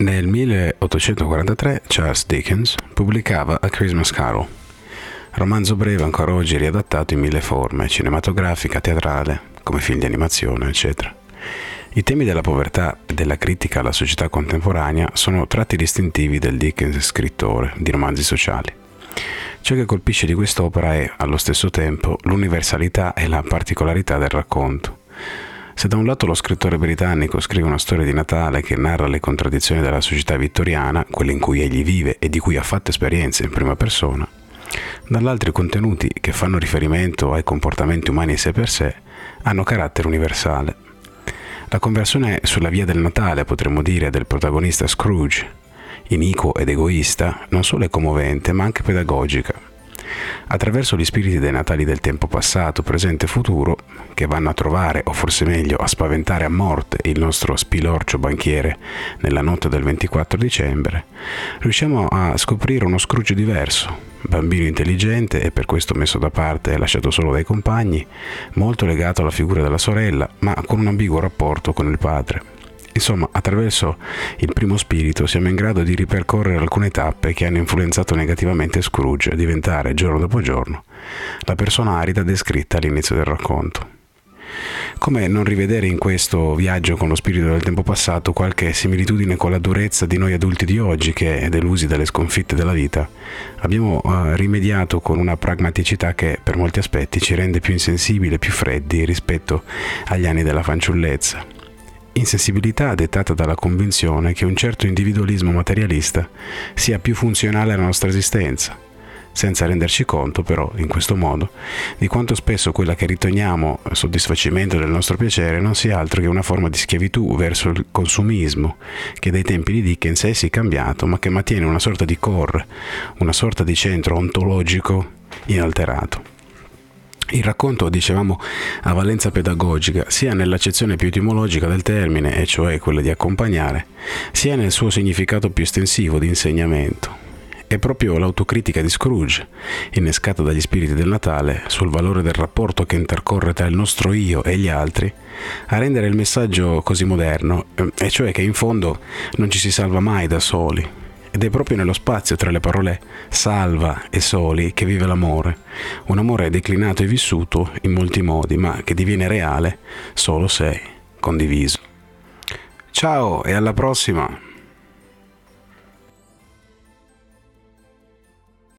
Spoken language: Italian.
Nel 1843 Charles Dickens pubblicava A Christmas Carol, romanzo breve ancora oggi riadattato in mille forme, cinematografica, teatrale, come film di animazione, eccetera. I temi della povertà e della critica alla società contemporanea sono tratti distintivi del Dickens scrittore di romanzi sociali. Ciò che colpisce di quest'opera è, allo stesso tempo, l'universalità e la particolarità del racconto. Se da un lato lo scrittore britannico scrive una storia di Natale che narra le contraddizioni della società vittoriana, quelle in cui egli vive e di cui ha fatto esperienze in prima persona, dall'altro i contenuti che fanno riferimento ai comportamenti umani in sé per sé hanno carattere universale. La conversione sulla via del Natale, potremmo dire, del protagonista Scrooge, iniquo ed egoista, non solo è commovente, ma anche pedagogica. Attraverso gli spiriti dei natali del tempo passato, presente e futuro, che vanno a trovare, o forse meglio, a spaventare a morte il nostro spilorcio banchiere nella notte del 24 dicembre, riusciamo a scoprire uno Scrooge diverso, bambino intelligente e per questo messo da parte e lasciato solo dai compagni, molto legato alla figura della sorella, ma con un ambiguo rapporto con il padre. Insomma, attraverso il primo spirito siamo in grado di ripercorrere alcune tappe che hanno influenzato negativamente Scrooge a diventare, giorno dopo giorno, la persona arida descritta all'inizio del racconto. Come non rivedere in questo viaggio con lo spirito del tempo passato qualche similitudine con la durezza di noi adulti di oggi che, delusi dalle sconfitte della vita, abbiamo uh, rimediato con una pragmaticità che per molti aspetti ci rende più insensibili, più freddi rispetto agli anni della fanciullezza insensibilità dettata dalla convinzione che un certo individualismo materialista sia più funzionale alla nostra esistenza, senza renderci conto però, in questo modo, di quanto spesso quella che riteniamo soddisfacimento del nostro piacere non sia altro che una forma di schiavitù verso il consumismo, che dai tempi di Dickens è sì cambiato, ma che mantiene una sorta di core, una sorta di centro ontologico inalterato. Il racconto, dicevamo, ha valenza pedagogica sia nell'accezione più etimologica del termine, e cioè quella di accompagnare, sia nel suo significato più estensivo di insegnamento. È proprio l'autocritica di Scrooge, innescata dagli spiriti del Natale, sul valore del rapporto che intercorre tra il nostro io e gli altri, a rendere il messaggio così moderno, e cioè che in fondo non ci si salva mai da soli, ed è proprio nello spazio tra le parole salva e soli che vive l'amore, un amore declinato e vissuto in molti modi, ma che diviene reale solo se condiviso. Ciao e alla prossima!